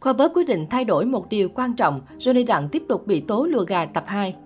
Khoa bóp quyết định thay đổi một điều quan trọng, Johnny Đặng tiếp tục bị tố lừa gà tập 2.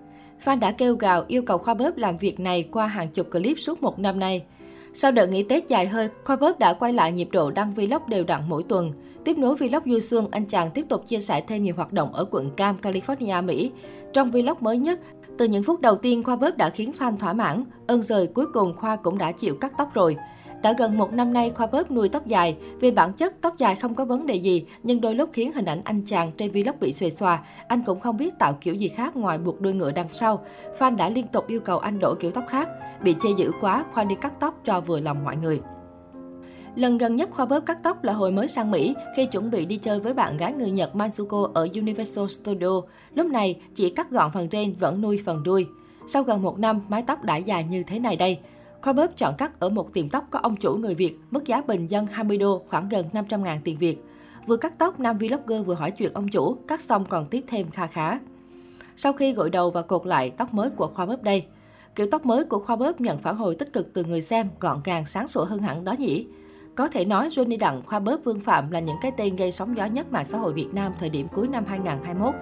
Fan đã kêu gào yêu cầu Khoa bóp làm việc này qua hàng chục clip suốt một năm nay. Sau đợt nghỉ Tết dài hơi, Khoa bóp đã quay lại nhịp độ đăng vlog đều đặn mỗi tuần. Tiếp nối vlog du xuân, anh chàng tiếp tục chia sẻ thêm nhiều hoạt động ở quận Cam, California, Mỹ. Trong vlog mới nhất, từ những phút đầu tiên Khoa bóp đã khiến fan thỏa mãn, ơn rời cuối cùng Khoa cũng đã chịu cắt tóc rồi. Đã gần một năm nay, Khoa Bớp nuôi tóc dài. Về bản chất, tóc dài không có vấn đề gì, nhưng đôi lúc khiến hình ảnh anh chàng trên vlog bị xuề xòa. Anh cũng không biết tạo kiểu gì khác ngoài buộc đuôi ngựa đằng sau. Fan đã liên tục yêu cầu anh đổi kiểu tóc khác. Bị chê dữ quá, Khoa đi cắt tóc cho vừa lòng mọi người. Lần gần nhất Khoa Bớp cắt tóc là hồi mới sang Mỹ, khi chuẩn bị đi chơi với bạn gái người Nhật Mansuko ở Universal Studio. Lúc này, chỉ cắt gọn phần trên vẫn nuôi phần đuôi. Sau gần một năm, mái tóc đã dài như thế này đây. Khoa bếp chọn cắt ở một tiệm tóc có ông chủ người Việt, mức giá bình dân 20 đô, khoảng gần 500 ngàn tiền Việt. Vừa cắt tóc, nam vlogger vừa hỏi chuyện ông chủ, cắt xong còn tiếp thêm kha khá. Sau khi gội đầu và cột lại tóc mới của Khoa bếp đây, kiểu tóc mới của Khoa bếp nhận phản hồi tích cực từ người xem, gọn gàng, sáng sủa hơn hẳn đó nhỉ. Có thể nói Johnny Đặng, Khoa Bớp Vương Phạm là những cái tên gây sóng gió nhất mạng xã hội Việt Nam thời điểm cuối năm 2021.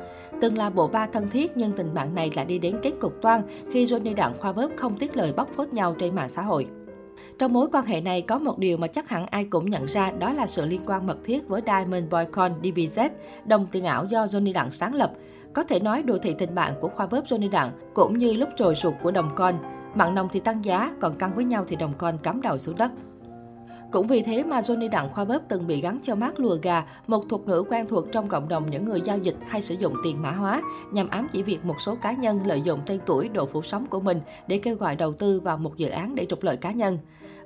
Từng là bộ ba thân thiết nhưng tình bạn này lại đi đến kết cục toan khi Johnny Đặng Khoa Bớp không tiếc lời bóc phốt nhau trên mạng xã hội. Trong mối quan hệ này có một điều mà chắc hẳn ai cũng nhận ra đó là sự liên quan mật thiết với Diamond Boycon DBZ, đồng tiền ảo do Johnny Đặng sáng lập. Có thể nói đồ thị tình bạn của Khoa Bớp Johnny Đặng cũng như lúc trồi ruột của đồng con. Mặn nồng thì tăng giá, còn căng với nhau thì đồng con cắm đầu xuống đất. Cũng vì thế mà Johnny Đặng Khoa Bóp từng bị gắn cho mát lùa gà, một thuật ngữ quen thuộc trong cộng đồng những người giao dịch hay sử dụng tiền mã hóa, nhằm ám chỉ việc một số cá nhân lợi dụng tên tuổi, độ phủ sóng của mình để kêu gọi đầu tư vào một dự án để trục lợi cá nhân.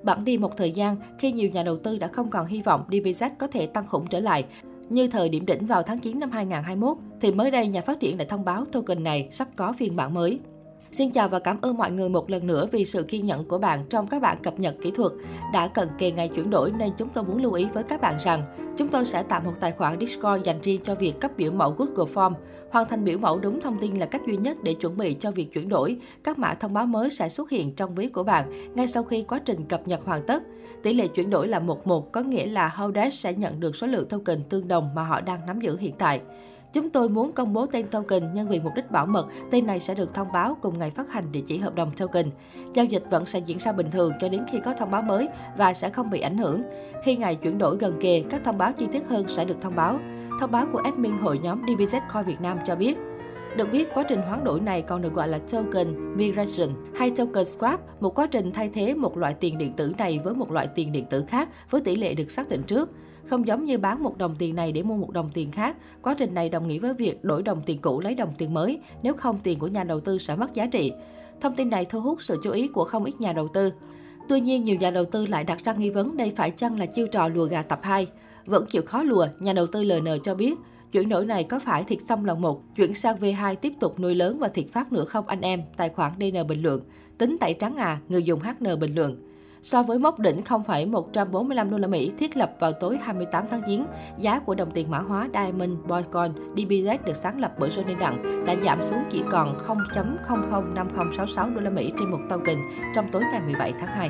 Bẵng đi một thời gian, khi nhiều nhà đầu tư đã không còn hy vọng DBZ có thể tăng khủng trở lại, như thời điểm đỉnh vào tháng 9 năm 2021, thì mới đây nhà phát triển đã thông báo token này sắp có phiên bản mới. Xin chào và cảm ơn mọi người một lần nữa vì sự kiên nhẫn của bạn trong các bạn cập nhật kỹ thuật. Đã cận kỳ ngày chuyển đổi nên chúng tôi muốn lưu ý với các bạn rằng chúng tôi sẽ tạo một tài khoản Discord dành riêng cho việc cấp biểu mẫu Google Form. Hoàn thành biểu mẫu đúng thông tin là cách duy nhất để chuẩn bị cho việc chuyển đổi. Các mã thông báo mới sẽ xuất hiện trong ví của bạn ngay sau khi quá trình cập nhật hoàn tất. Tỷ lệ chuyển đổi là 11, có nghĩa là Howdash sẽ nhận được số lượng token tương đồng mà họ đang nắm giữ hiện tại. Chúng tôi muốn công bố tên token nhưng vì mục đích bảo mật, tên này sẽ được thông báo cùng ngày phát hành địa chỉ hợp đồng token. Giao dịch vẫn sẽ diễn ra bình thường cho đến khi có thông báo mới và sẽ không bị ảnh hưởng. Khi ngày chuyển đổi gần kề, các thông báo chi tiết hơn sẽ được thông báo. Thông báo của admin hội nhóm DBZ Coin Việt Nam cho biết, được biết, quá trình hoán đổi này còn được gọi là token migration hay token swap, một quá trình thay thế một loại tiền điện tử này với một loại tiền điện tử khác với tỷ lệ được xác định trước. Không giống như bán một đồng tiền này để mua một đồng tiền khác, quá trình này đồng nghĩa với việc đổi đồng tiền cũ lấy đồng tiền mới, nếu không tiền của nhà đầu tư sẽ mất giá trị. Thông tin này thu hút sự chú ý của không ít nhà đầu tư. Tuy nhiên, nhiều nhà đầu tư lại đặt ra nghi vấn đây phải chăng là chiêu trò lùa gà tập 2. Vẫn chịu khó lùa, nhà đầu tư LN cho biết, chuyển đổi này có phải thiệt xong lần một, chuyển sang V2 tiếp tục nuôi lớn và thiệt phát nữa không anh em, tài khoản DN bình luận. Tính tẩy trắng à, người dùng HN bình luận. So với mốc đỉnh 0,145 đô la Mỹ thiết lập vào tối 28 tháng Giêng. giá của đồng tiền mã hóa Diamond Bitcoin DBZ được sáng lập bởi Johnny Đặng đã giảm xuống chỉ còn 0.005066 đô la Mỹ trên một token trong tối ngày 17 tháng 2.